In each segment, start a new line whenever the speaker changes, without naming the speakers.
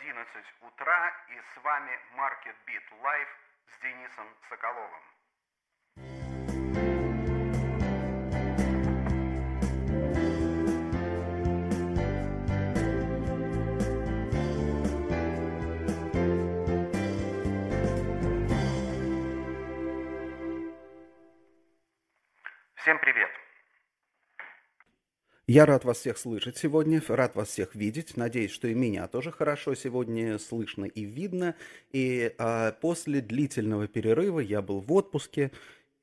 11 утра, и с вами Market Beat Live с Денисом Соколовым. Всем привет!
Я рад вас всех слышать сегодня, рад вас всех видеть. Надеюсь, что и меня тоже хорошо сегодня слышно и видно. И а, после длительного перерыва я был в отпуске,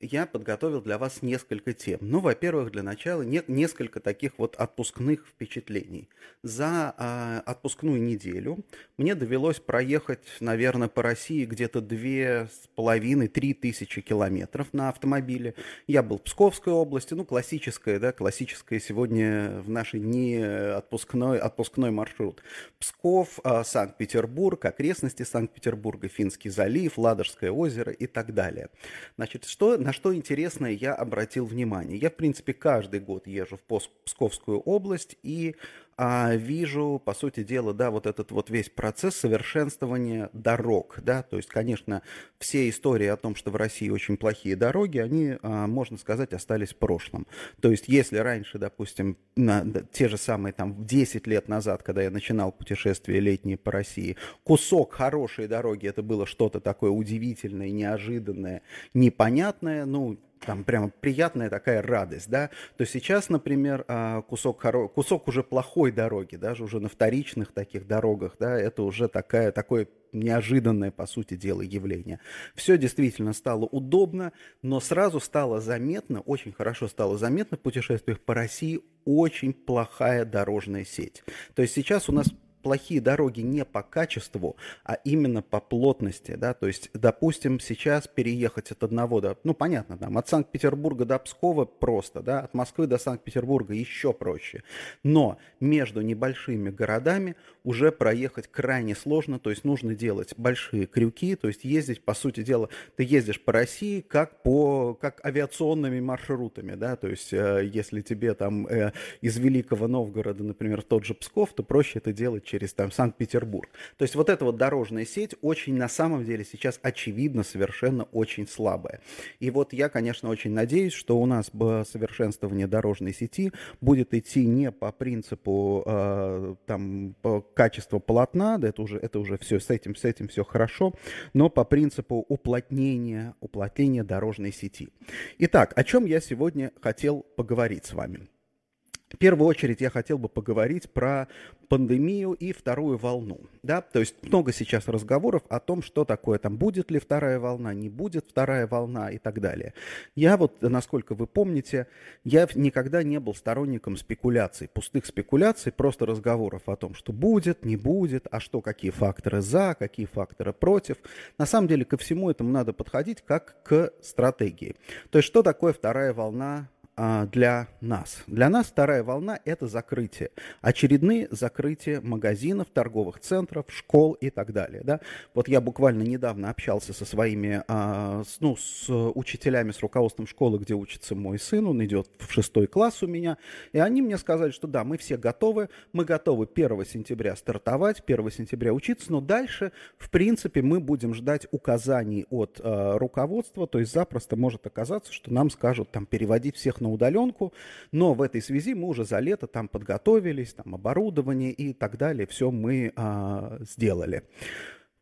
я подготовил для вас несколько тем. Ну, во-первых, для начала не, несколько таких вот отпускных впечатлений. За э, отпускную неделю мне довелось проехать, наверное, по России где-то две с половиной, три тысячи километров на автомобиле. Я был в Псковской области, ну, классическая, да, классическая сегодня в нашей дни отпускной, отпускной маршрут. Псков, э, Санкт-Петербург, окрестности Санкт-Петербурга, Финский залив, Ладожское озеро и так далее. Значит, что на что интересное я обратил внимание. Я, в принципе, каждый год езжу в Псковскую область и а, вижу, по сути дела, да, вот этот вот весь процесс совершенствования дорог, да, то есть, конечно, все истории о том, что в России очень плохие дороги, они, а, можно сказать, остались в прошлом. То есть, если раньше, допустим, на, те же самые там 10 лет назад, когда я начинал путешествие летние по России, кусок хорошей дороги, это было что-то такое удивительное, неожиданное, непонятное, ну, там прямо приятная такая радость, да, то сейчас, например, а, кусок, хоро... кусок уже плохой дороги, даже уже на вторичных таких дорогах, да, это уже такая, такое неожиданное, по сути дела, явление. Все действительно стало удобно, но сразу стало заметно, очень хорошо стало заметно в путешествиях по России очень плохая дорожная сеть. То есть сейчас у нас плохие дороги не по качеству, а именно по плотности, да, то есть, допустим, сейчас переехать от одного до, ну, понятно, там, от Санкт-Петербурга до Пскова просто, да, от Москвы до Санкт-Петербурга еще проще, но между небольшими городами уже проехать крайне сложно, то есть нужно делать большие крюки, то есть ездить, по сути дела, ты ездишь по России как по, как авиационными маршрутами, да, то есть э, если тебе там э, из Великого Новгорода, например, тот же Псков, то проще это делать через там Санкт-Петербург. То есть вот эта вот дорожная сеть очень на самом деле сейчас очевидно совершенно очень слабая. И вот я, конечно, очень надеюсь, что у нас совершенствование дорожной сети будет идти не по принципу э, там по качеству полотна, да, это уже это уже все с этим с этим все хорошо, но по принципу уплотнения уплотнения дорожной сети. Итак, о чем я сегодня хотел поговорить с вами. В первую очередь я хотел бы поговорить про пандемию и вторую волну. Да? То есть много сейчас разговоров о том, что такое там, будет ли вторая волна, не будет вторая волна и так далее. Я вот, насколько вы помните, я никогда не был сторонником спекуляций, пустых спекуляций, просто разговоров о том, что будет, не будет, а что, какие факторы за, какие факторы против. На самом деле ко всему этому надо подходить как к стратегии. То есть что такое вторая волна для нас. Для нас вторая волна – это закрытие. Очередные закрытия магазинов, торговых центров, школ и так далее. Да? Вот я буквально недавно общался со своими, а, ну, с учителями, с руководством школы, где учится мой сын, он идет в шестой класс у меня, и они мне сказали, что да, мы все готовы, мы готовы 1 сентября стартовать, 1 сентября учиться, но дальше, в принципе, мы будем ждать указаний от а, руководства, то есть запросто может оказаться, что нам скажут там переводить всех на на удаленку, но в этой связи мы уже за лето там подготовились, там оборудование и так далее, все мы а, сделали.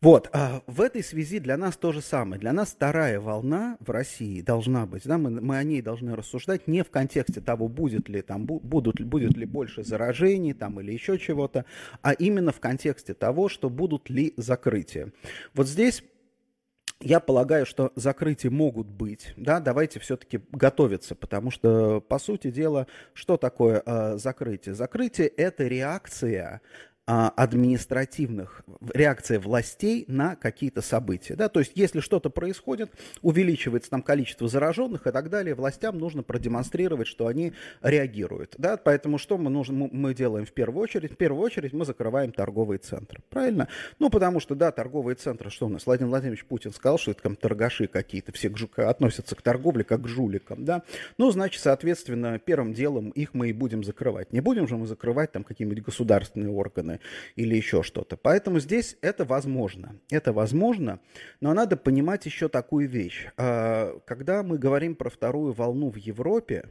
Вот, а в этой связи для нас то же самое. Для нас вторая волна в России должна быть, да, мы, мы о ней должны рассуждать не в контексте того, будет ли там, будут, будет ли больше заражений там или еще чего-то, а именно в контексте того, что будут ли закрытия. Вот здесь я полагаю, что закрытия могут быть, да, давайте все-таки готовиться, потому что, по сути дела, что такое э, закрытие? Закрытие – это реакция административных, реакция властей на какие-то события. Да? То есть, если что-то происходит, увеличивается там количество зараженных и так далее, властям нужно продемонстрировать, что они реагируют. Да? Поэтому что мы, нужно, мы делаем в первую очередь? В первую очередь мы закрываем торговые центры. Правильно? Ну, потому что, да, торговые центры, что у нас? Владимир Владимирович Путин сказал, что это там торгаши какие-то, все относятся к торговле как к жуликам. Да? Ну, значит, соответственно, первым делом их мы и будем закрывать. Не будем же мы закрывать там какие-нибудь государственные органы, или еще что-то. Поэтому здесь это возможно. Это возможно, но надо понимать еще такую вещь. А, когда мы говорим про вторую волну в Европе,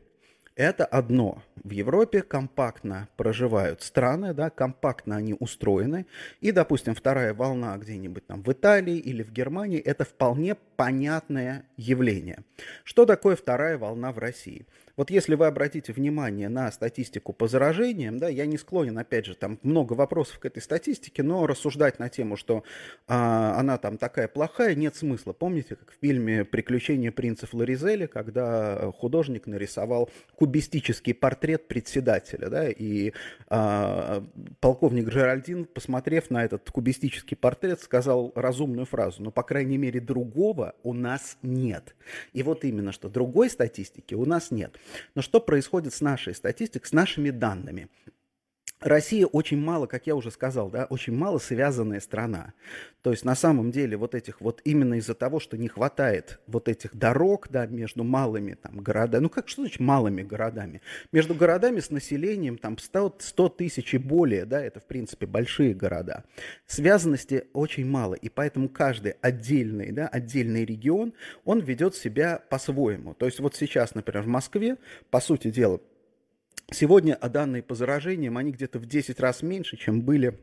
это одно. В Европе компактно проживают страны, да, компактно они устроены. И, допустим, вторая волна где-нибудь там в Италии или в Германии – это вполне понятное явление. Что такое вторая волна в России? Вот если вы обратите внимание на статистику по заражениям, да, я не склонен, опять же, там много вопросов к этой статистике, но рассуждать на тему, что а, она там такая плохая, нет смысла. Помните, как в фильме «Приключения принца Флоризеля», когда художник нарисовал кубистический портрет председателя, да, и а, полковник Джеральдин, посмотрев на этот кубистический портрет, сказал разумную фразу, но, по крайней мере, другого у нас нет. И вот именно, что другой статистики у нас нет. Но что происходит с нашей статистикой, с нашими данными? Россия очень мало, как я уже сказал, да, очень мало связанная страна. То есть на самом деле вот этих вот именно из-за того, что не хватает вот этих дорог, да, между малыми там городами, ну как что значит малыми городами? Между городами с населением там 100, 100 тысяч и более, да, это в принципе большие города. Связанности очень мало, и поэтому каждый отдельный, да, отдельный регион, он ведет себя по-своему. То есть вот сейчас, например, в Москве, по сути дела, Сегодня данные по заражениям, они где-то в 10 раз меньше, чем были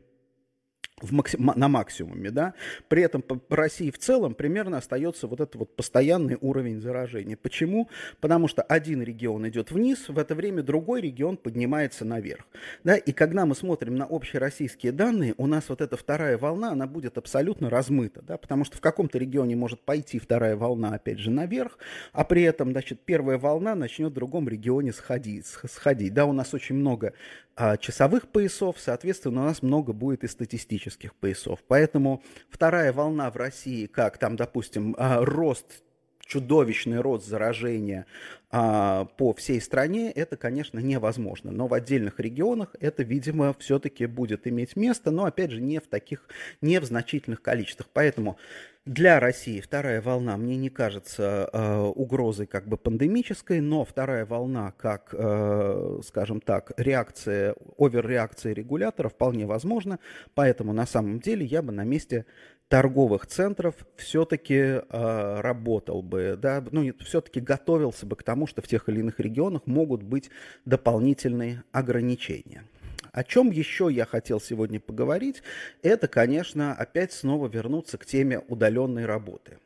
в максим, на максимуме, да, при этом по России в целом примерно остается вот этот вот постоянный уровень заражения. Почему? Потому что один регион идет вниз, в это время другой регион поднимается наверх, да, и когда мы смотрим на общероссийские данные, у нас вот эта вторая волна, она будет абсолютно размыта, да, потому что в каком-то регионе может пойти вторая волна, опять же, наверх, а при этом, значит, первая волна начнет в другом регионе сходить, сходить, да, у нас очень много а, часовых поясов, соответственно, у нас много будет и статистических поясов. Поэтому вторая волна в России, как там, допустим, а, рост чудовищный рост заражения а, по всей стране, это, конечно, невозможно. Но в отдельных регионах это, видимо, все-таки будет иметь место, но, опять же, не в таких, не в значительных количествах. Поэтому для России вторая волна мне не кажется э, угрозой как бы пандемической, но вторая волна как, э, скажем так, реакция, оверреакция регулятора вполне возможна, поэтому на самом деле я бы на месте торговых центров все-таки э, работал бы, да, ну, все-таки готовился бы к тому, что в тех или иных регионах могут быть дополнительные ограничения. О чем еще я хотел сегодня поговорить, это, конечно, опять снова вернуться к теме удаленной работы.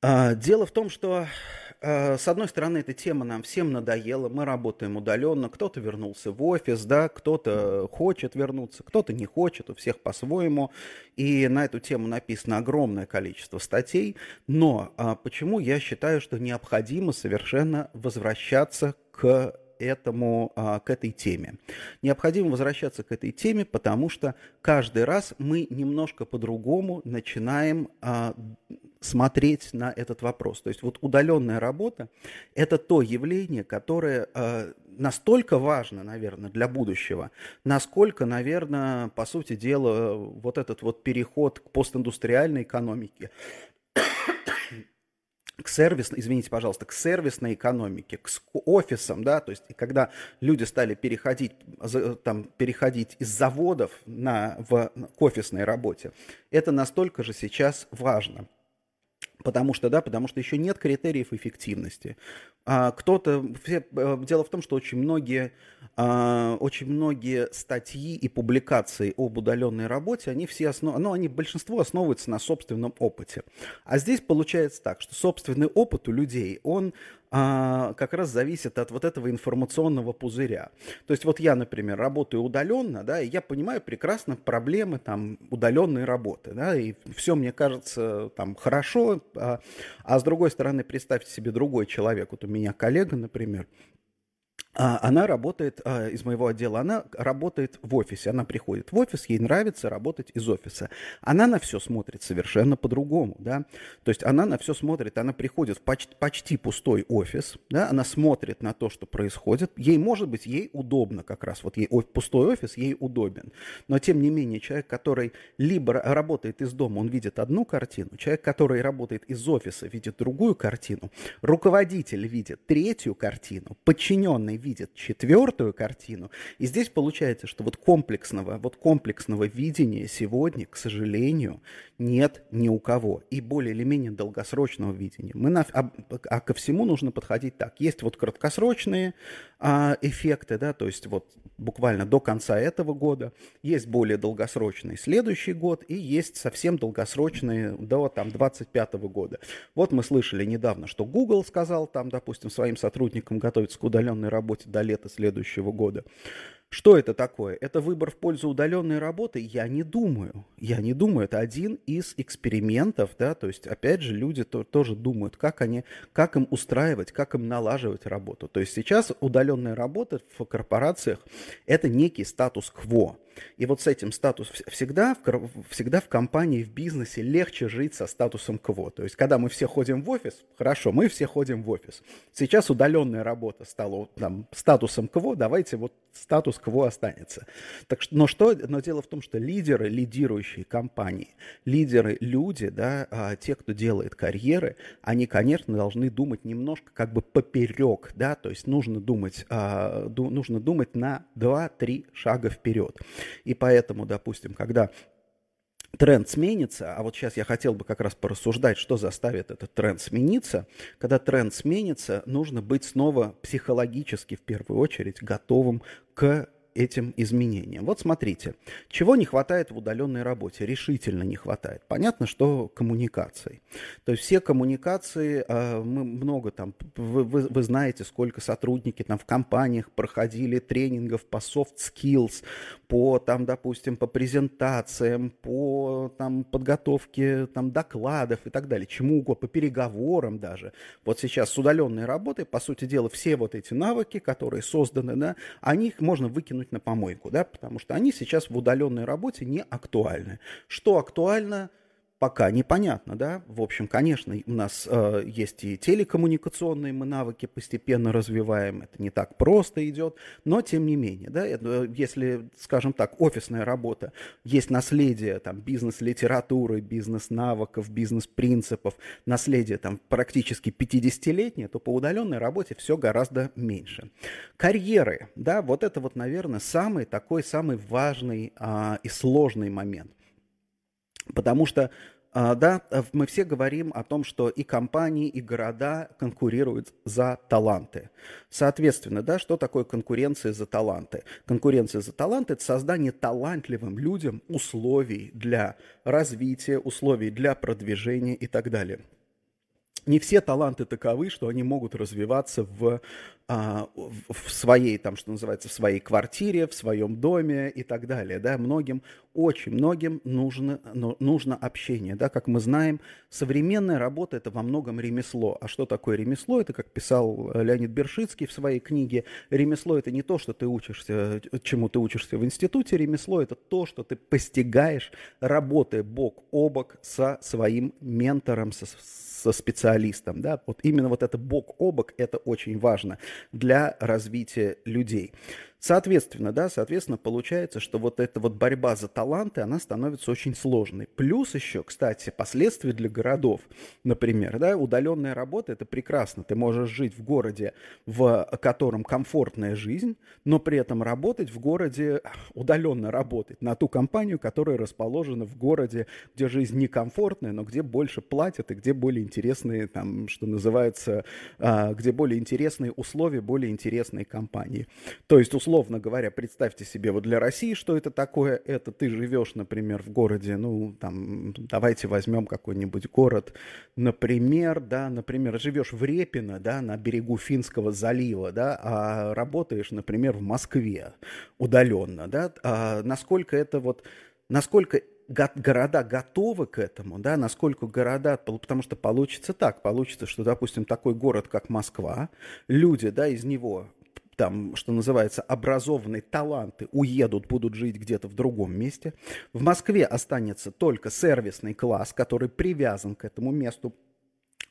А, дело в том, что а, с одной стороны, эта тема нам всем надоела, мы работаем удаленно, кто-то вернулся в офис, да, кто-то хочет вернуться, кто-то не хочет, у всех по-своему, и на эту тему написано огромное количество статей, но а, почему я считаю, что необходимо совершенно возвращаться к этому, а, к этой теме. Необходимо возвращаться к этой теме, потому что каждый раз мы немножко по-другому начинаем а, смотреть на этот вопрос. То есть вот удаленная работа – это то явление, которое а, настолько важно, наверное, для будущего, насколько, наверное, по сути дела, вот этот вот переход к постиндустриальной экономике к сервисной, извините, пожалуйста, к сервисной экономике, к офисам, да, то есть когда люди стали переходить, там, переходить из заводов на, в, к офисной работе, это настолько же сейчас важно. Потому что, да, потому что еще нет критериев эффективности. А, кто-то, все, э, дело в том, что очень многие, а, очень многие статьи и публикации об удаленной работе, они все основ, ну, они большинство основываются на собственном опыте. А здесь получается так, что собственный опыт у людей, он а, как раз зависит от вот этого информационного пузыря. То есть вот я, например, работаю удаленно, да, и я понимаю прекрасно проблемы там удаленной работы, да, и все мне кажется там хорошо, а, а с другой стороны, представьте себе другой человек, вот у меня коллега, например, она работает а, из моего отдела, она работает в офисе, она приходит в офис, ей нравится работать из офиса. Она на все смотрит совершенно по-другому, да, то есть она на все смотрит, она приходит в почти, почти пустой офис, да, она смотрит на то, что происходит, ей, может быть, ей удобно как раз, вот ей пустой офис, ей удобен, но тем не менее человек, который либо работает из дома, он видит одну картину, человек, который работает из офиса, видит другую картину, руководитель видит третью картину, подчиненный видит четвертую картину. И здесь получается, что вот комплексного, вот комплексного видения сегодня, к сожалению, нет ни у кого. И более или менее долгосрочного видения. Мы на, а, а ко всему нужно подходить так. Есть вот краткосрочные а, эффекты, да, то есть вот буквально до конца этого года, есть более долгосрочный следующий год и есть совсем долгосрочные до там 25 года. Вот мы слышали недавно, что Google сказал там, допустим, своим сотрудникам готовиться к удаленной работе до лета следующего года. Что это такое? Это выбор в пользу удаленной работы? Я не думаю. Я не думаю. Это один из экспериментов, да, то есть, опять же, люди то, тоже думают, как они, как им устраивать, как им налаживать работу. То есть сейчас удаленная работа в корпорациях – это некий статус-кво. И вот с этим статусом всегда, всегда в компании, в бизнесе легче жить со статусом КВО. То есть, когда мы все ходим в офис, хорошо, мы все ходим в офис. Сейчас удаленная работа стала там, статусом КВО, давайте вот статус КВО останется. Так что, но, что, но дело в том, что лидеры, лидирующие компании, лидеры, люди, да, а, те, кто делает карьеры, они, конечно, должны думать немножко как бы поперек, да, то есть нужно думать, а, нужно думать на 2-3 шага вперед. И поэтому, допустим, когда тренд сменится, а вот сейчас я хотел бы как раз порассуждать, что заставит этот тренд смениться. Когда тренд сменится, нужно быть снова психологически, в первую очередь, готовым к этим изменениям. Вот смотрите, чего не хватает в удаленной работе? Решительно не хватает. Понятно, что коммуникаций. То есть все коммуникации, а, мы много там, вы, вы, вы знаете, сколько сотрудники там в компаниях проходили тренингов по soft skills, по там, допустим, по презентациям, по там подготовке там докладов и так далее, чему угодно, по переговорам даже. Вот сейчас с удаленной работой, по сути дела, все вот эти навыки, которые созданы, да, они их можно выкинуть выкинуть на помойку, да, потому что они сейчас в удаленной работе не актуальны. Что актуально – пока непонятно, да. В общем, конечно, у нас э, есть и телекоммуникационные мы навыки постепенно развиваем, это не так просто идет, но тем не менее, да, э, если, скажем так, офисная работа, есть наследие там бизнес-литературы, бизнес-навыков, бизнес-принципов, наследие там практически 50-летнее, то по удаленной работе все гораздо меньше. Карьеры, да, вот это вот, наверное, самый такой, самый важный а, и сложный момент. Потому что а, да, мы все говорим о том, что и компании, и города конкурируют за таланты. Соответственно, да, что такое конкуренция за таланты? Конкуренция за таланты – это создание талантливым людям условий для развития, условий для продвижения и так далее не все таланты таковы, что они могут развиваться в, а, в своей, там, что называется, в своей квартире, в своем доме и так далее. Да? Многим, очень многим нужно, ну, нужно общение. Да? Как мы знаем, современная работа – это во многом ремесло. А что такое ремесло? Это, как писал Леонид Бершицкий в своей книге, ремесло – это не то, что ты учишься, чему ты учишься в институте, ремесло – это то, что ты постигаешь, работая бок о бок со своим ментором, со, со специалистом. Да? Вот именно вот это бок о бок, это очень важно для развития людей. Соответственно, да, соответственно, получается, что вот эта вот борьба за таланты, она становится очень сложной. Плюс еще, кстати, последствия для городов. Например, да, удаленная работа – это прекрасно. Ты можешь жить в городе, в котором комфортная жизнь, но при этом работать в городе, удаленно работать на ту компанию, которая расположена в городе, где жизнь некомфортная, но где больше платят и где более интересные, там, что называется, а, где более интересные условия, более интересные компании. То есть, условно условно говоря, представьте себе, вот для России что это такое? Это ты живешь, например, в городе, ну, там, давайте возьмем какой-нибудь город, например, да, например, живешь в Репино, да, на берегу Финского залива, да, а работаешь, например, в Москве удаленно, да, а насколько это вот, насколько города готовы к этому, да, насколько города, потому что получится так, получится, что, допустим, такой город, как Москва, люди, да, из него там, что называется, образованные таланты уедут, будут жить где-то в другом месте. В Москве останется только сервисный класс, который привязан к этому месту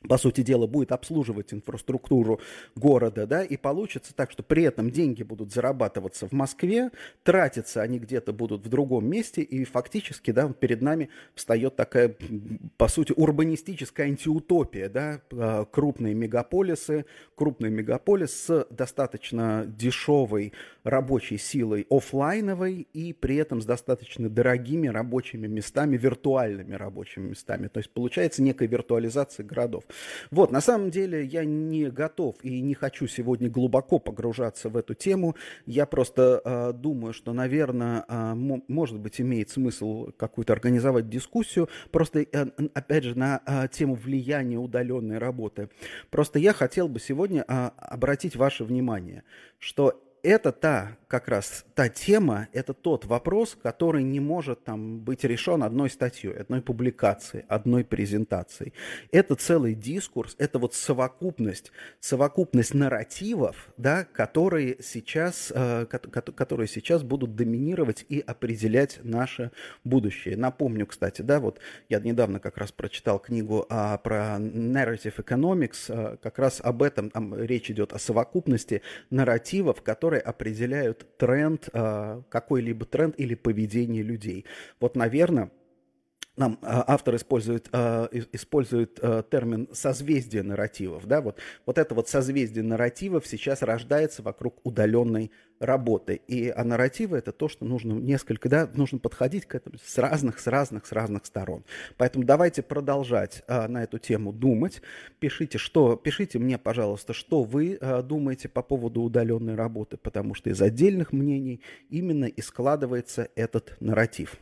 по сути дела, будет обслуживать инфраструктуру города, да, и получится так, что при этом деньги будут зарабатываться в Москве, тратиться они где-то будут в другом месте, и фактически, да, перед нами встает такая, по сути, урбанистическая антиутопия, да, а, крупные мегаполисы, крупный мегаполис с достаточно дешевой рабочей силой офлайновой и при этом с достаточно дорогими рабочими местами, виртуальными рабочими местами. То есть получается некая виртуализация городов. Вот, на самом деле я не готов и не хочу сегодня глубоко погружаться в эту тему. Я просто э, думаю, что, наверное, э, может быть, имеет смысл какую-то организовать дискуссию, просто, э, опять же, на э, тему влияния удаленной работы. Просто я хотел бы сегодня э, обратить ваше внимание, что это та, как раз та тема, это тот вопрос, который не может там быть решен одной статьей, одной публикацией, одной презентацией. Это целый дискурс, это вот совокупность, совокупность нарративов, да, которые сейчас, э, которые сейчас будут доминировать и определять наше будущее. Напомню, кстати, да, вот я недавно как раз прочитал книгу а, про narrative economics, а, как раз об этом там речь идет о совокупности нарративов, которые определяют тренд, а, какой-либо тренд или поведение людей. Вот, наверное, нам а, автор использует, а, использует термин созвездие нарративов. Да? Вот, вот это вот созвездие нарративов сейчас рождается вокруг удаленной работы. И, а нарративы это то, что нужно несколько, да, нужно подходить к этому с разных, с разных, с разных сторон. Поэтому давайте продолжать на эту тему думать. Пишите, что, пишите мне, пожалуйста, что вы думаете по поводу удаленной работы, потому что из отдельных мнений именно и складывается этот нарратив.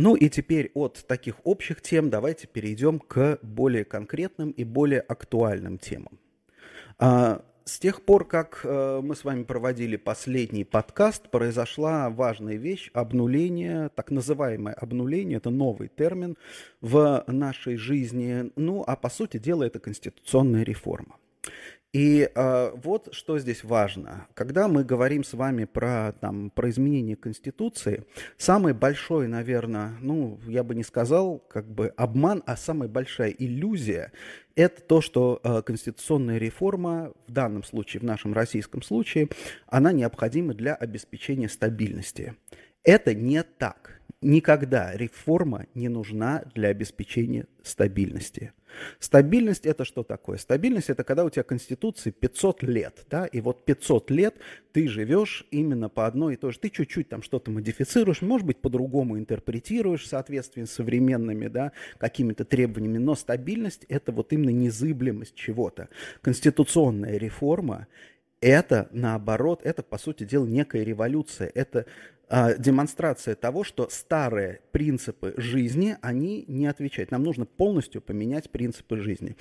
Ну и теперь от таких общих тем давайте перейдем к более конкретным и более актуальным темам. А, с тех пор, как э, мы с вами проводили последний подкаст, произошла важная вещь – обнуление, так называемое обнуление, это новый термин в нашей жизни. Ну, а по сути дела это конституционная реформа. И э, вот что здесь важно. Когда мы говорим с вами про, там, про изменение Конституции, самый большой, наверное, ну, я бы не сказал, как бы обман, а самая большая иллюзия – это то, что э, конституционная реформа, в данном случае, в нашем российском случае, она необходима для обеспечения стабильности. Это не так. Никогда реформа не нужна для обеспечения стабильности. Стабильность это что такое? Стабильность это когда у тебя конституции 500 лет, да, и вот 500 лет ты живешь именно по одной и той же. Ты чуть-чуть там что-то модифицируешь, может быть, по-другому интерпретируешь в соответствии с современными, да, какими-то требованиями, но стабильность это вот именно незыблемость чего-то. Конституционная реформа это, наоборот, это, по сути дела, некая революция. Это демонстрация того, что старые принципы жизни, они не отвечают. Нам нужно полностью поменять принципы жизни.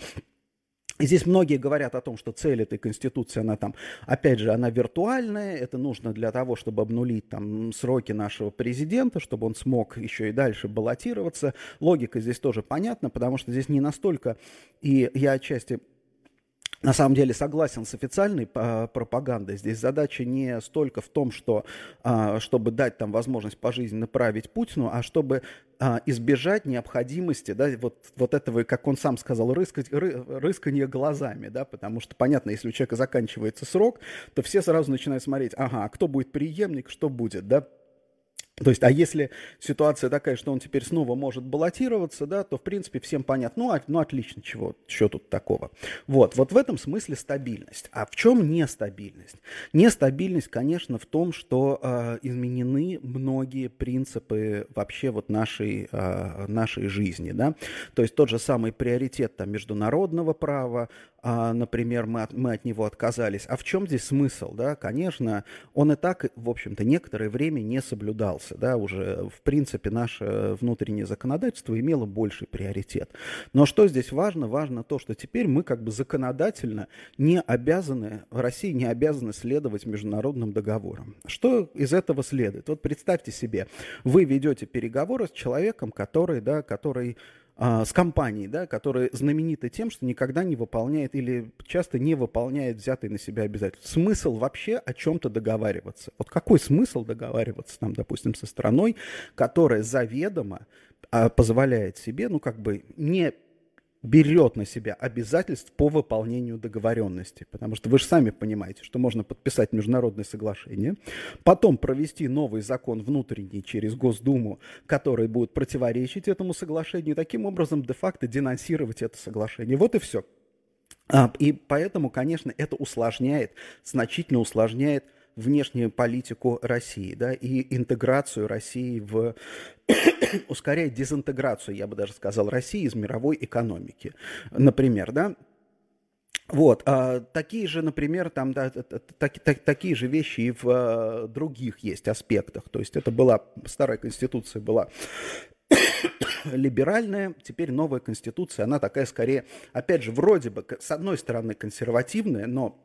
И здесь многие говорят о том, что цель этой конституции, она там, опять же, она виртуальная, это нужно для того, чтобы обнулить там сроки нашего президента, чтобы он смог еще и дальше баллотироваться. Логика здесь тоже понятна, потому что здесь не настолько, и я отчасти на самом деле согласен с официальной а, пропагандой. Здесь задача не столько в том, что, а, чтобы дать там возможность пожизненно править Путину, а чтобы а, избежать необходимости, да, вот, вот этого, как он сам сказал, рыскать, ры, рыскания глазами, да, потому что, понятно, если у человека заканчивается срок, то все сразу начинают смотреть, ага, кто будет преемник, что будет, да, то есть, а если ситуация такая, что он теперь снова может баллотироваться, да, то, в принципе, всем понятно, ну, а, ну отлично, чего, что тут такого. Вот, вот в этом смысле стабильность. А в чем нестабильность? Нестабильность, конечно, в том, что э, изменены многие принципы вообще вот нашей, э, нашей жизни, да. То есть тот же самый приоритет там, международного права, например, мы от, мы от него отказались. А в чем здесь смысл, да? Конечно, он и так, в общем-то, некоторое время не соблюдался, да, уже, в принципе, наше внутреннее законодательство имело больший приоритет. Но что здесь важно? Важно то, что теперь мы как бы законодательно не обязаны, в России не обязаны следовать международным договорам. Что из этого следует? Вот представьте себе, вы ведете переговоры с человеком, который, да, который а, с компанией, да, которая знаменита тем, что никогда не выполняет или часто не выполняет взятые на себя обязательства. Смысл вообще о чем-то договариваться? Вот какой смысл договариваться, там, допустим, со страной, которая заведомо а, позволяет себе, ну, как бы не берет на себя обязательств по выполнению договоренности. Потому что вы же сами понимаете, что можно подписать международное соглашение, потом провести новый закон внутренний через Госдуму, который будет противоречить этому соглашению, и таким образом де-факто денонсировать это соглашение. Вот и все. А, и поэтому, конечно, это усложняет, значительно усложняет внешнюю политику России, да, и интеграцию России в ускоряет дезинтеграцию, я бы даже сказал, России из мировой экономики. Например, да, вот, а, такие же, например, там, да, так, так, такие же вещи и в а, других есть аспектах. То есть это была, старая конституция была либеральная, теперь новая конституция, она такая скорее, опять же, вроде бы, с одной стороны, консервативная, но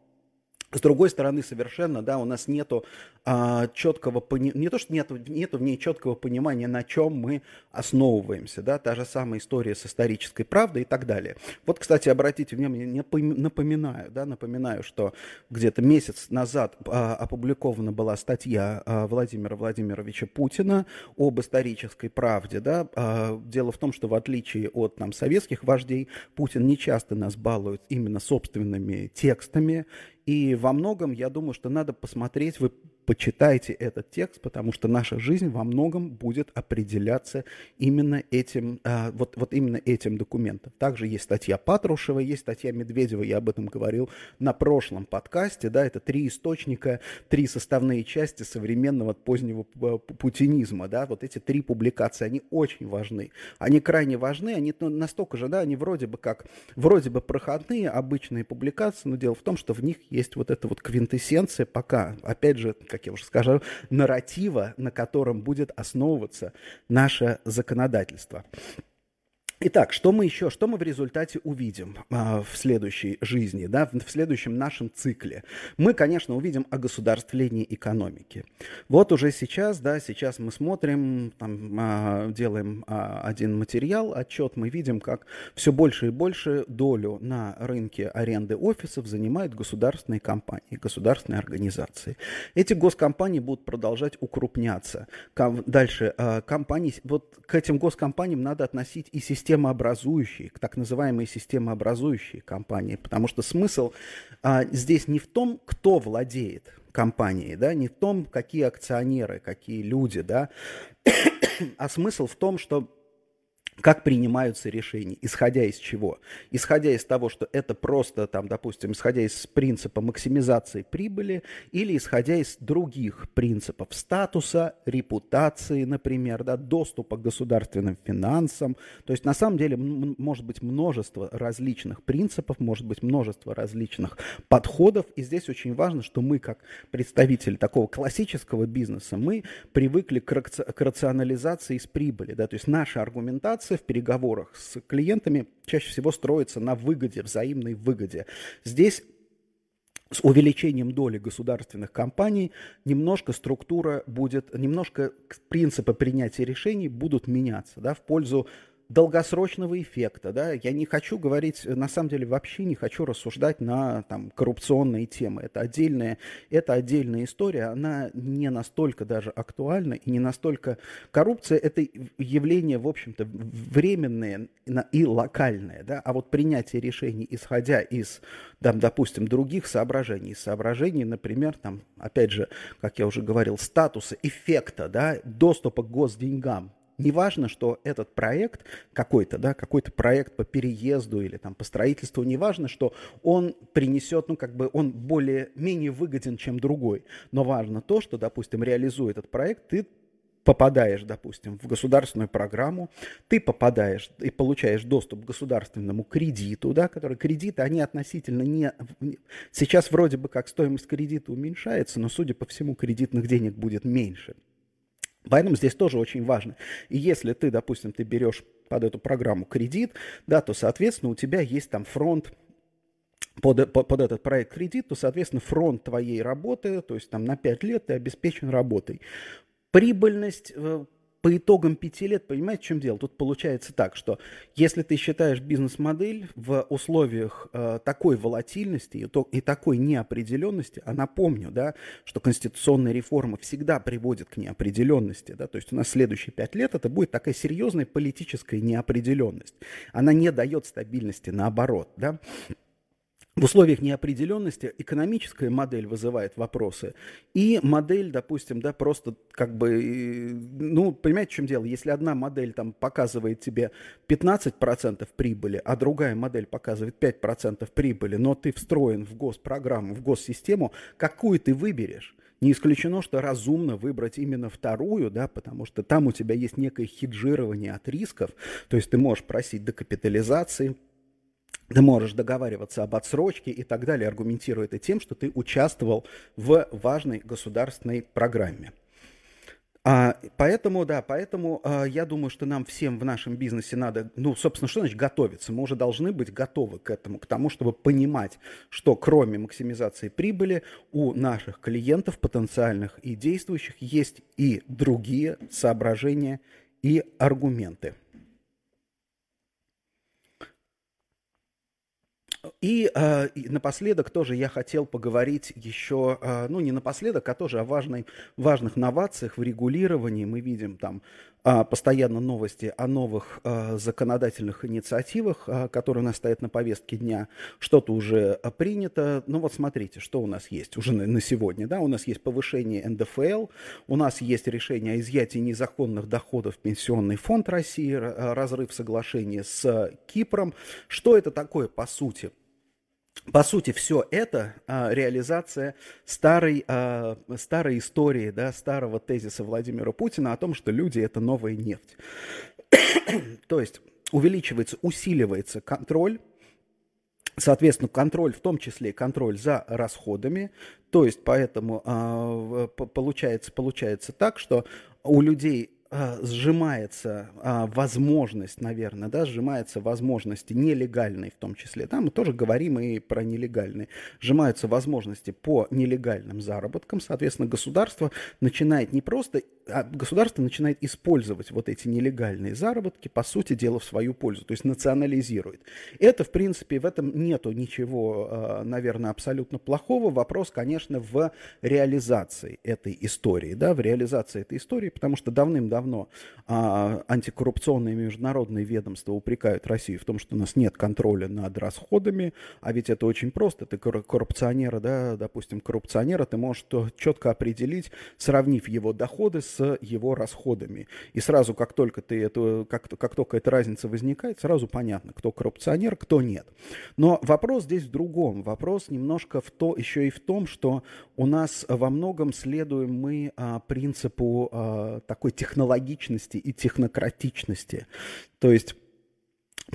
с другой стороны, совершенно, да, у нас нету а, четкого понимания, не то, что нету, нету в ней четкого понимания, на чем мы основываемся, да, та же самая история с исторической правдой и так далее. Вот, кстати, обратите внимание, напоминаю, да, напоминаю, что где-то месяц назад а, опубликована была статья а, Владимира Владимировича Путина об исторической правде, да, а, дело в том, что в отличие от нам советских вождей, Путин не часто нас балует именно собственными текстами, и во многом, я думаю, что надо посмотреть, вы почитайте этот текст, потому что наша жизнь во многом будет определяться именно этим, а, вот, вот именно этим документом. Также есть статья Патрушева, есть статья Медведева, я об этом говорил на прошлом подкасте, да, это три источника, три составные части современного позднего путинизма, да, вот эти три публикации, они очень важны. Они крайне важны, они ну, настолько же, да, они вроде бы как, вроде бы проходные, обычные публикации, но дело в том, что в них есть вот эта вот квинтэссенция пока, опять же, как я уже скажу, нарратива, на котором будет основываться наше законодательство. Итак, что мы еще, что мы в результате увидим а, в следующей жизни, да, в, в следующем нашем цикле? Мы, конечно, увидим о государствлении экономики. Вот уже сейчас, да, сейчас мы смотрим, там, а, делаем а, один материал, отчет, мы видим, как все больше и больше долю на рынке аренды офисов занимают государственные компании, государственные организации. Эти госкомпании будут продолжать укрупняться. Ком, дальше, а, компании, вот к этим госкомпаниям надо относить и систему системообразующие, так называемые системообразующие компании, потому что смысл а, здесь не в том, кто владеет компанией, да, не в том, какие акционеры, какие люди, да, а смысл в том, что как принимаются решения, исходя из чего? Исходя из того, что это просто, там, допустим, исходя из принципа максимизации прибыли или исходя из других принципов статуса, репутации, например, да, доступа к государственным финансам. То есть на самом деле может быть множество различных принципов, может быть множество различных подходов. И здесь очень важно, что мы, как представители такого классического бизнеса, мы привыкли к, рационализации из прибыли. Да, то есть наша аргументация коммуникация в переговорах с клиентами чаще всего строится на выгоде, взаимной выгоде. Здесь с увеличением доли государственных компаний немножко структура будет, немножко принципы принятия решений будут меняться да, в пользу долгосрочного эффекта, да, я не хочу говорить, на самом деле вообще не хочу рассуждать на там, коррупционные темы, это отдельная, это отдельная история, она не настолько даже актуальна и не настолько, коррупция это явление, в общем-то, временное и локальное, да, а вот принятие решений, исходя из, там, допустим, других соображений, соображений, например, там, опять же, как я уже говорил, статуса, эффекта, да, доступа к госденьгам, Неважно, что этот проект какой-то, да, какой-то проект по переезду или там по строительству, неважно, что он принесет, ну, как бы он более, менее выгоден, чем другой. Но важно то, что, допустим, реализуя этот проект, ты попадаешь, допустим, в государственную программу, ты попадаешь и получаешь доступ к государственному кредиту, да, который кредиты, они относительно не... Сейчас вроде бы как стоимость кредита уменьшается, но, судя по всему, кредитных денег будет меньше. Поэтому здесь тоже очень важно. И если ты, допустим, ты берешь под эту программу кредит, да, то, соответственно, у тебя есть там фронт под, под, под этот проект кредит, то, соответственно, фронт твоей работы, то есть там на 5 лет ты обеспечен работой. Прибыльность э, по итогам пяти лет, понимаете, в чем дело? Тут получается так, что если ты считаешь бизнес-модель в условиях э, такой волатильности и, то, и такой неопределенности, а напомню, да, что конституционная реформа всегда приводит к неопределенности, да, то есть у нас следующие пять лет это будет такая серьезная политическая неопределенность. Она не дает стабильности, наоборот, да. В условиях неопределенности экономическая модель вызывает вопросы, и модель, допустим, да, просто как бы, ну, понимаете, в чем дело? Если одна модель там показывает тебе 15% прибыли, а другая модель показывает 5% прибыли, но ты встроен в госпрограмму, в госсистему, какую ты выберешь? Не исключено, что разумно выбрать именно вторую, да, потому что там у тебя есть некое хеджирование от рисков, то есть ты можешь просить докапитализации, ты можешь договариваться об отсрочке и так далее, аргументируя это тем, что ты участвовал в важной государственной программе. А, поэтому, да, поэтому а, я думаю, что нам всем в нашем бизнесе надо, ну, собственно, что значит готовиться? Мы уже должны быть готовы к этому, к тому, чтобы понимать, что кроме максимизации прибыли у наших клиентов, потенциальных и действующих, есть и другие соображения и аргументы. И, э, и напоследок тоже я хотел поговорить еще, э, ну не напоследок, а тоже о важной, важных новациях в регулировании. Мы видим там э, постоянно новости о новых э, законодательных инициативах, э, которые у нас стоят на повестке дня. Что-то уже принято. Ну вот смотрите, что у нас есть уже на, на сегодня. Да? У нас есть повышение НДФЛ, у нас есть решение о изъятии незаконных доходов в Пенсионный фонд России, разрыв соглашения с Кипром. Что это такое по сути? По сути, все это а, реализация старой, а, старой истории, да, старого тезиса Владимира Путина о том, что люди – это новая нефть. То есть увеличивается, усиливается контроль, Соответственно, контроль, в том числе контроль за расходами. То есть, поэтому а, получается, получается так, что у людей сжимается а, возможность, наверное, да, сжимается возможности нелегальной в том числе, да, мы тоже говорим и про нелегальные, сжимаются возможности по нелегальным заработкам, соответственно, государство начинает не просто, а государство начинает использовать вот эти нелегальные заработки, по сути дела, в свою пользу, то есть национализирует. Это, в принципе, в этом нету ничего, а, наверное, абсолютно плохого, вопрос, конечно, в реализации этой истории, да, в реализации этой истории, потому что давным-давно давно а, антикоррупционные международные ведомства упрекают Россию в том, что у нас нет контроля над расходами, а ведь это очень просто. Ты коррупционера, да, допустим, коррупционера ты можешь четко определить, сравнив его доходы с его расходами. И сразу, как только ты эту, как, как только эта разница возникает, сразу понятно, кто коррупционер, кто нет. Но вопрос здесь в другом. Вопрос немножко в то, еще и в том, что у нас во многом следуем мы а, принципу а, такой технологии технологичности и технократичности. То есть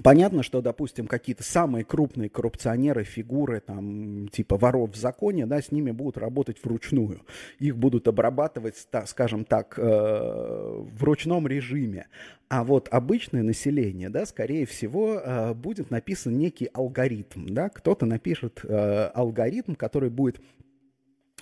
Понятно, что, допустим, какие-то самые крупные коррупционеры, фигуры, там, типа воров в законе, да, с ними будут работать вручную. Их будут обрабатывать, так, скажем так, э, в ручном режиме. А вот обычное население, да, скорее всего, э, будет написан некий алгоритм. Да? Кто-то напишет э, алгоритм, который будет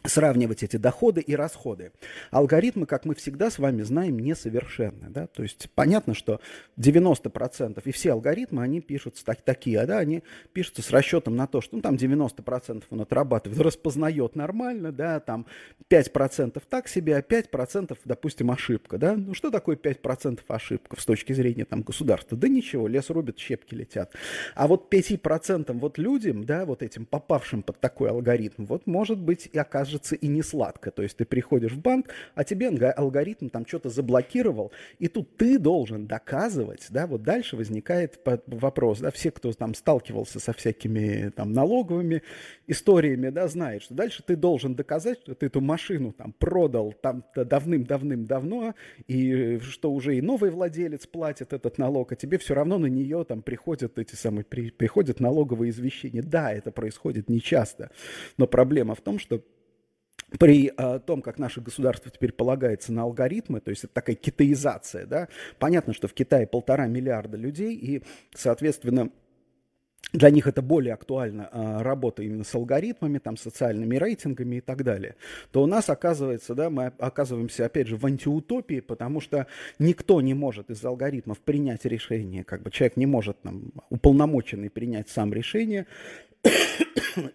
сравнивать эти доходы и расходы. Алгоритмы, как мы всегда с вами знаем, несовершенны. Да? То есть понятно, что 90% и все алгоритмы, они пишутся так, такие, да, они пишутся с расчетом на то, что ну, там 90% он отрабатывает, распознает нормально, да, там 5% так себе, а 5% допустим ошибка. Да? Ну что такое 5% ошибка с точки зрения там, государства? Да ничего, лес рубит, щепки летят. А вот 5% вот людям, да, вот этим попавшим под такой алгоритм, вот может быть и окажется кажется и не сладко. То есть ты приходишь в банк, а тебе алгоритм там что-то заблокировал, и тут ты должен доказывать, да, вот дальше возникает вопрос, да, все, кто там сталкивался со всякими там налоговыми историями, да, знают, что дальше ты должен доказать, что ты эту машину там продал там давным-давным-давно, и что уже и новый владелец платит этот налог, а тебе все равно на нее там приходят эти самые, при, приходят налоговые извещения. Да, это происходит нечасто, но проблема в том, что при а, том, как наше государство теперь полагается на алгоритмы, то есть это такая китаизация, да, понятно, что в Китае полтора миллиарда людей, и, соответственно, для них это более актуально а, работа именно с алгоритмами, там, социальными рейтингами и так далее, то у нас оказывается, да, мы оказываемся опять же в антиутопии, потому что никто не может из алгоритмов принять решение, как бы человек не может там, уполномоченный принять сам решение,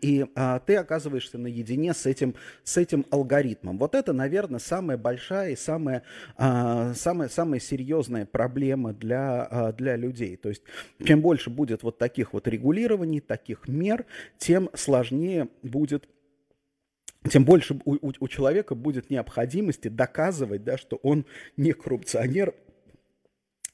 и а, ты оказываешься наедине с этим, с этим алгоритмом. Вот это, наверное, самая большая и самая, а, самая, самая серьезная проблема для, а, для людей. То есть чем больше будет вот таких вот регулирований, таких мер, тем сложнее будет тем больше у, у, у человека будет необходимости доказывать, да, что он не коррупционер,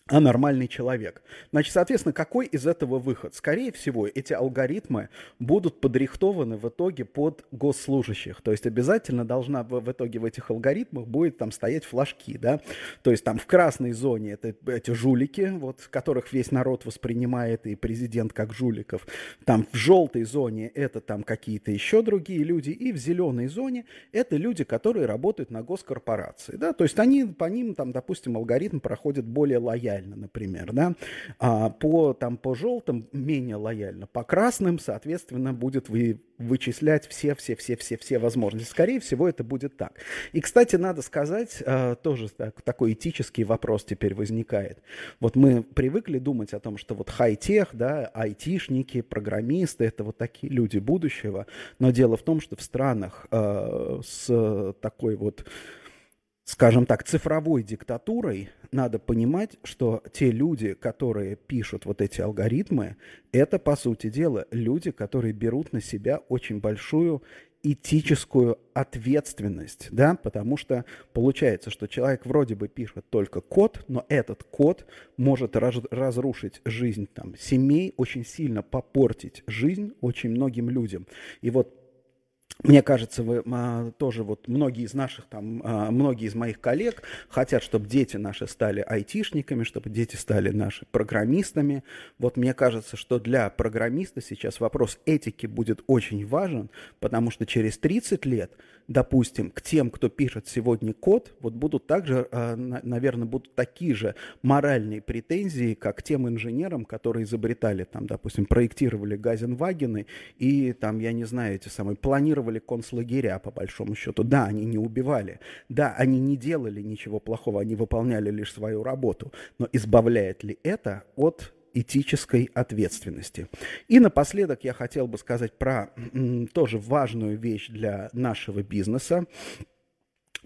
а нормальный человек. Значит, соответственно, какой из этого выход? Скорее всего, эти алгоритмы будут подрихтованы в итоге под госслужащих. То есть обязательно должна в, в итоге в этих алгоритмах будет там стоять флажки, да. То есть там в красной зоне это эти жулики, вот которых весь народ воспринимает и президент как жуликов. Там в желтой зоне это там какие-то еще другие люди. И в зеленой зоне это люди, которые работают на госкорпорации, да. То есть они, по ним там, допустим, алгоритм проходит более лояльно лояльно, например, да, а по, там, по желтым менее лояльно, по красным, соответственно, будет вы, вычислять все-все-все-все-все возможности. Скорее всего, это будет так. И, кстати, надо сказать, э, тоже так, такой этический вопрос теперь возникает. Вот мы привыкли думать о том, что вот хай-тех, да, айтишники, программисты, это вот такие люди будущего, но дело в том, что в странах э, с такой вот скажем так, цифровой диктатурой, надо понимать, что те люди, которые пишут вот эти алгоритмы, это, по сути дела, люди, которые берут на себя очень большую этическую ответственность, да, потому что получается, что человек вроде бы пишет только код, но этот код может раз, разрушить жизнь там семей, очень сильно попортить жизнь очень многим людям. И вот мне кажется, вы а, тоже вот многие из наших там, а, многие из моих коллег хотят, чтобы дети наши стали айтишниками, чтобы дети стали наши программистами. Вот мне кажется, что для программиста сейчас вопрос этики будет очень важен, потому что через 30 лет допустим, к тем, кто пишет сегодня код, вот будут также, а, наверное, будут такие же моральные претензии, как тем инженерам, которые изобретали, там, допустим, проектировали Газенвагены и, там, я не знаю, эти самые, планировали концлагеря, по большому счету. Да, они не убивали, да, они не делали ничего плохого, они выполняли лишь свою работу, но избавляет ли это от этической ответственности. И напоследок я хотел бы сказать про тоже важную вещь для нашего бизнеса.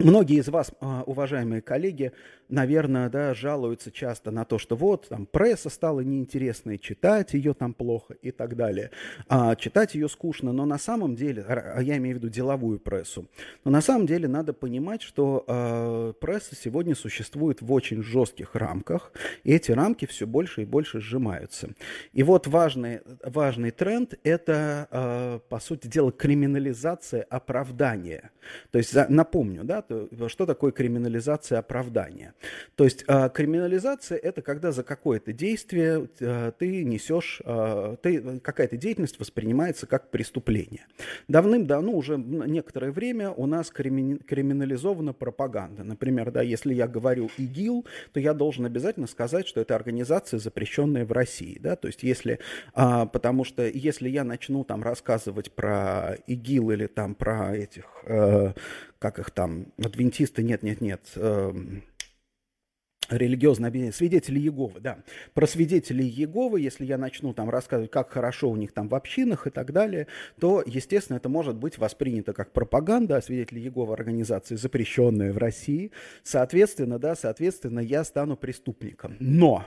Многие из вас, а, уважаемые коллеги, наверное, да, жалуются часто на то, что вот там пресса стала неинтересной, читать ее там плохо и так далее. А, читать ее скучно, но на самом деле, а я имею в виду деловую прессу, но на самом деле надо понимать, что а, пресса сегодня существует в очень жестких рамках, и эти рамки все больше и больше сжимаются. И вот важный, важный тренд – это, а, по сути дела, криминализация оправдания. То есть, напомню, да, что такое криминализация оправдания? То есть э, криминализация – это когда за какое-то действие э, ты несешь, э, ты, какая-то деятельность воспринимается как преступление. Давным-давно, уже некоторое время у нас крими, криминализована пропаганда. Например, да, если я говорю ИГИЛ, то я должен обязательно сказать, что это организация, запрещенная в России. Да? То есть если, э, потому что если я начну там рассказывать про ИГИЛ или там про этих, э, как их там, адвентисты, нет-нет-нет, э, религиозное объединение, свидетели Иеговы, да. Про свидетелей Иеговы, если я начну там рассказывать, как хорошо у них там в общинах и так далее, то, естественно, это может быть воспринято как пропаганда, а свидетели Иеговы организации, запрещенные в России. Соответственно, да, соответственно, я стану преступником. Но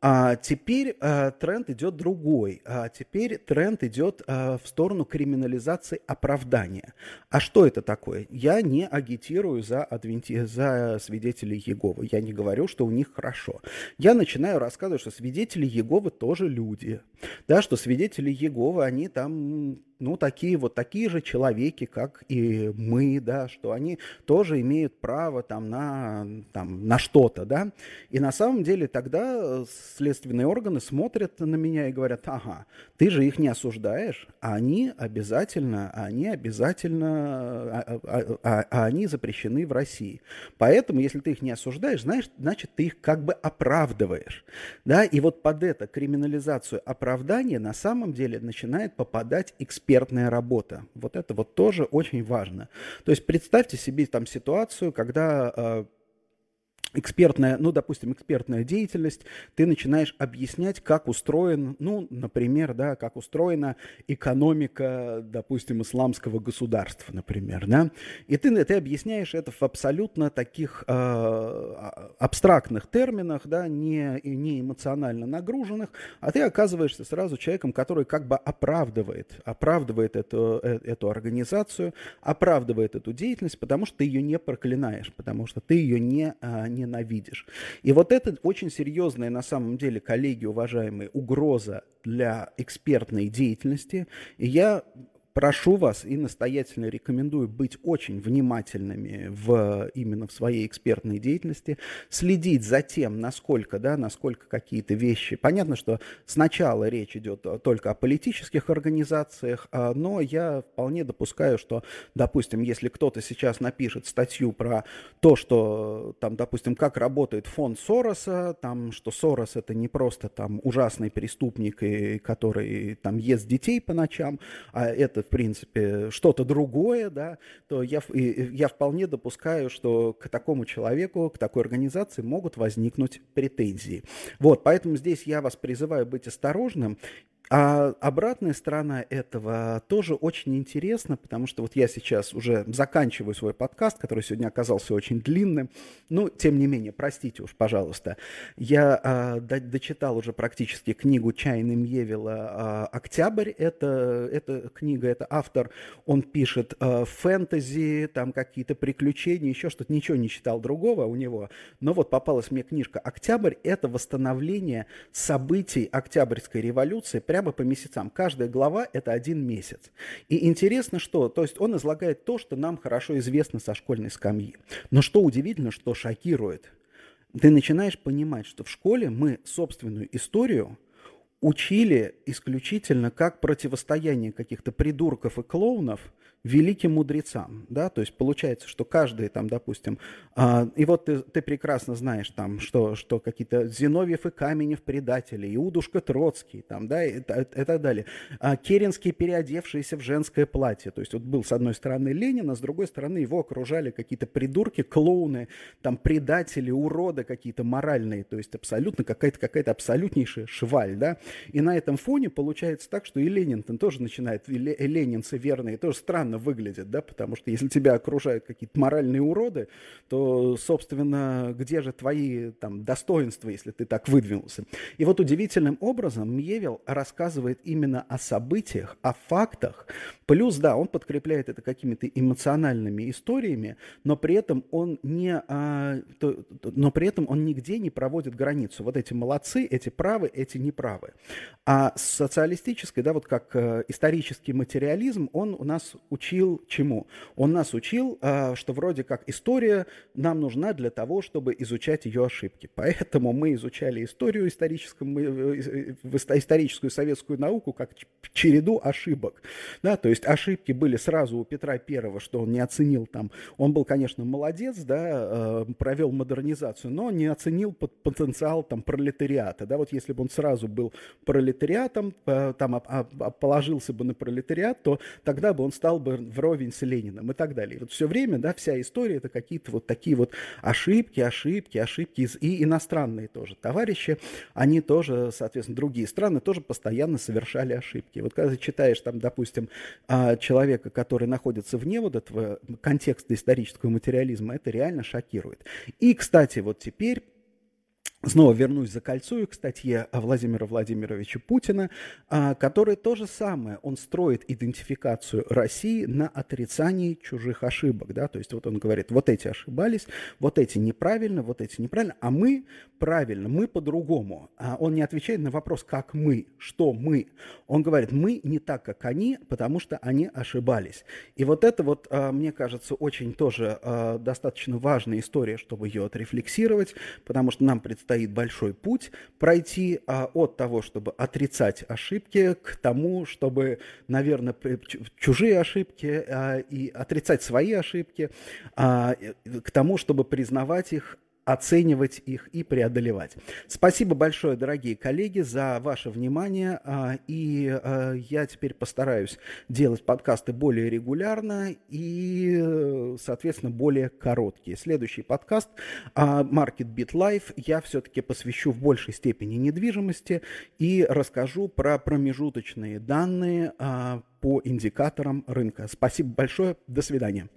А теперь а, тренд идет другой. А теперь тренд идет а, в сторону криминализации оправдания. А что это такое? Я не агитирую за, адвенти... за свидетелей Иеговы. Я не говорю, что у них хорошо. Я начинаю рассказывать, что свидетели Иеговы тоже люди. Да, что свидетели Иеговы, они там ну, такие вот такие же человеки, как и мы, да, что они тоже имеют право там на, там, на что-то, да. И на самом деле тогда следственные органы смотрят на меня и говорят, ага, ты же их не осуждаешь, а они обязательно, они обязательно, а, а, а, а они запрещены в России. Поэтому, если ты их не осуждаешь, знаешь, значит, ты их как бы оправдываешь, да. И вот под это криминализацию оправдания на самом деле начинает попадать эксперт экспертная работа. Вот это вот тоже очень важно. То есть представьте себе там ситуацию, когда э, экспертная, ну, допустим, экспертная деятельность, ты начинаешь объяснять, как устроен, ну, например, да, как устроена экономика, допустим, исламского государства, например, да, и ты, ты объясняешь это в абсолютно таких э, абстрактных терминах, да, не, не эмоционально нагруженных, а ты оказываешься сразу человеком, который как бы оправдывает, оправдывает эту, э, эту организацию, оправдывает эту деятельность, потому что ты ее не проклинаешь, потому что ты ее не, а, ненавидишь. И вот это очень серьезная на самом деле, коллеги уважаемые, угроза для экспертной деятельности. И я прошу вас и настоятельно рекомендую быть очень внимательными в, именно в своей экспертной деятельности, следить за тем, насколько, да, насколько какие-то вещи... Понятно, что сначала речь идет только о политических организациях, а, но я вполне допускаю, что, допустим, если кто-то сейчас напишет статью про то, что, там, допустим, как работает фонд Сороса, там, что Сорос это не просто там ужасный преступник, который там ест детей по ночам, а это в принципе, что-то другое, да, то я, я вполне допускаю, что к такому человеку, к такой организации могут возникнуть претензии. Вот, поэтому здесь я вас призываю быть осторожным а обратная сторона этого тоже очень интересна, потому что вот я сейчас уже заканчиваю свой подкаст, который сегодня оказался очень длинным. Ну, тем не менее, простите уж, пожалуйста. Я а, до, дочитал уже практически книгу Чайны Мьевила а, «Октябрь». Это, это книга, это автор, он пишет а, фэнтези, там какие-то приключения, еще что-то. Ничего не читал другого у него. Но вот попалась мне книжка «Октябрь». Это восстановление событий Октябрьской революции прямо по месяцам. Каждая глава – это один месяц. И интересно, что, то есть он излагает то, что нам хорошо известно со школьной скамьи. Но что удивительно, что шокирует, ты начинаешь понимать, что в школе мы собственную историю учили исключительно как противостояние каких-то придурков и клоунов – великим мудрецам, да, то есть получается, что каждый там, допустим, а, и вот ты, ты прекрасно знаешь там, что, что какие-то Зиновьев и Каменев предатели, Иудушка Троцкий, там, да, и, и, и так далее, а, Керенский, переодевшийся в женское платье, то есть вот был с одной стороны Ленин, а с другой стороны его окружали какие-то придурки, клоуны, там, предатели, уроды какие-то моральные, то есть абсолютно какая-то какая-то абсолютнейшая шваль, да, и на этом фоне получается так, что и Ленин тоже начинает, и ленинцы верные, тоже странно странно выглядит, да, потому что если тебя окружают какие-то моральные уроды, то, собственно, где же твои там достоинства, если ты так выдвинулся? И вот удивительным образом Мьевел рассказывает именно о событиях, о фактах, плюс, да, он подкрепляет это какими-то эмоциональными историями, но при этом он не, а, то, но при этом он нигде не проводит границу. Вот эти молодцы, эти правы, эти неправы. А социалистический, да, вот как э, исторический материализм, он у нас учил чему? Он нас учил, а, что вроде как история нам нужна для того, чтобы изучать ее ошибки. Поэтому мы изучали историю историческую, э, историческую советскую науку как череду ошибок. Да, то есть ошибки были сразу у Петра Первого, что он не оценил там. Он был, конечно, молодец, да, э, провел модернизацию, но не оценил потенциал там пролетариата. Да, вот если бы он сразу был пролетариатом, э, там положился бы на пролетариат, то тогда бы он стал бы бы вровень с Лениным и так далее. Вот все время, да, вся история это какие-то вот такие вот ошибки, ошибки, ошибки. И иностранные тоже товарищи, они тоже, соответственно, другие страны тоже постоянно совершали ошибки. Вот когда ты читаешь там, допустим, а, человека, который находится вне вот этого контекста исторического материализма, это реально шокирует. И, кстати, вот теперь Снова вернусь, закольцую к статье Владимира Владимировича Путина, а, который то же самое, он строит идентификацию России на отрицании чужих ошибок, да, то есть вот он говорит, вот эти ошибались, вот эти неправильно, вот эти неправильно, а мы правильно, мы по-другому. А он не отвечает на вопрос, как мы, что мы. Он говорит, мы не так, как они, потому что они ошибались. И вот это вот, а, мне кажется, очень тоже достаточно важная история, чтобы ее отрефлексировать, потому что нам предстоит предстоит большой путь пройти а, от того, чтобы отрицать ошибки, к тому, чтобы, наверное, чужие ошибки а, и отрицать свои ошибки, а, к тому, чтобы признавать их оценивать их и преодолевать. Спасибо большое, дорогие коллеги, за ваше внимание. А, и а, я теперь постараюсь делать подкасты более регулярно и, соответственно, более короткие. Следующий подкаст а, Market Beat Life я все-таки посвящу в большей степени недвижимости и расскажу про промежуточные данные по индикаторам рынка. Спасибо большое. До свидания.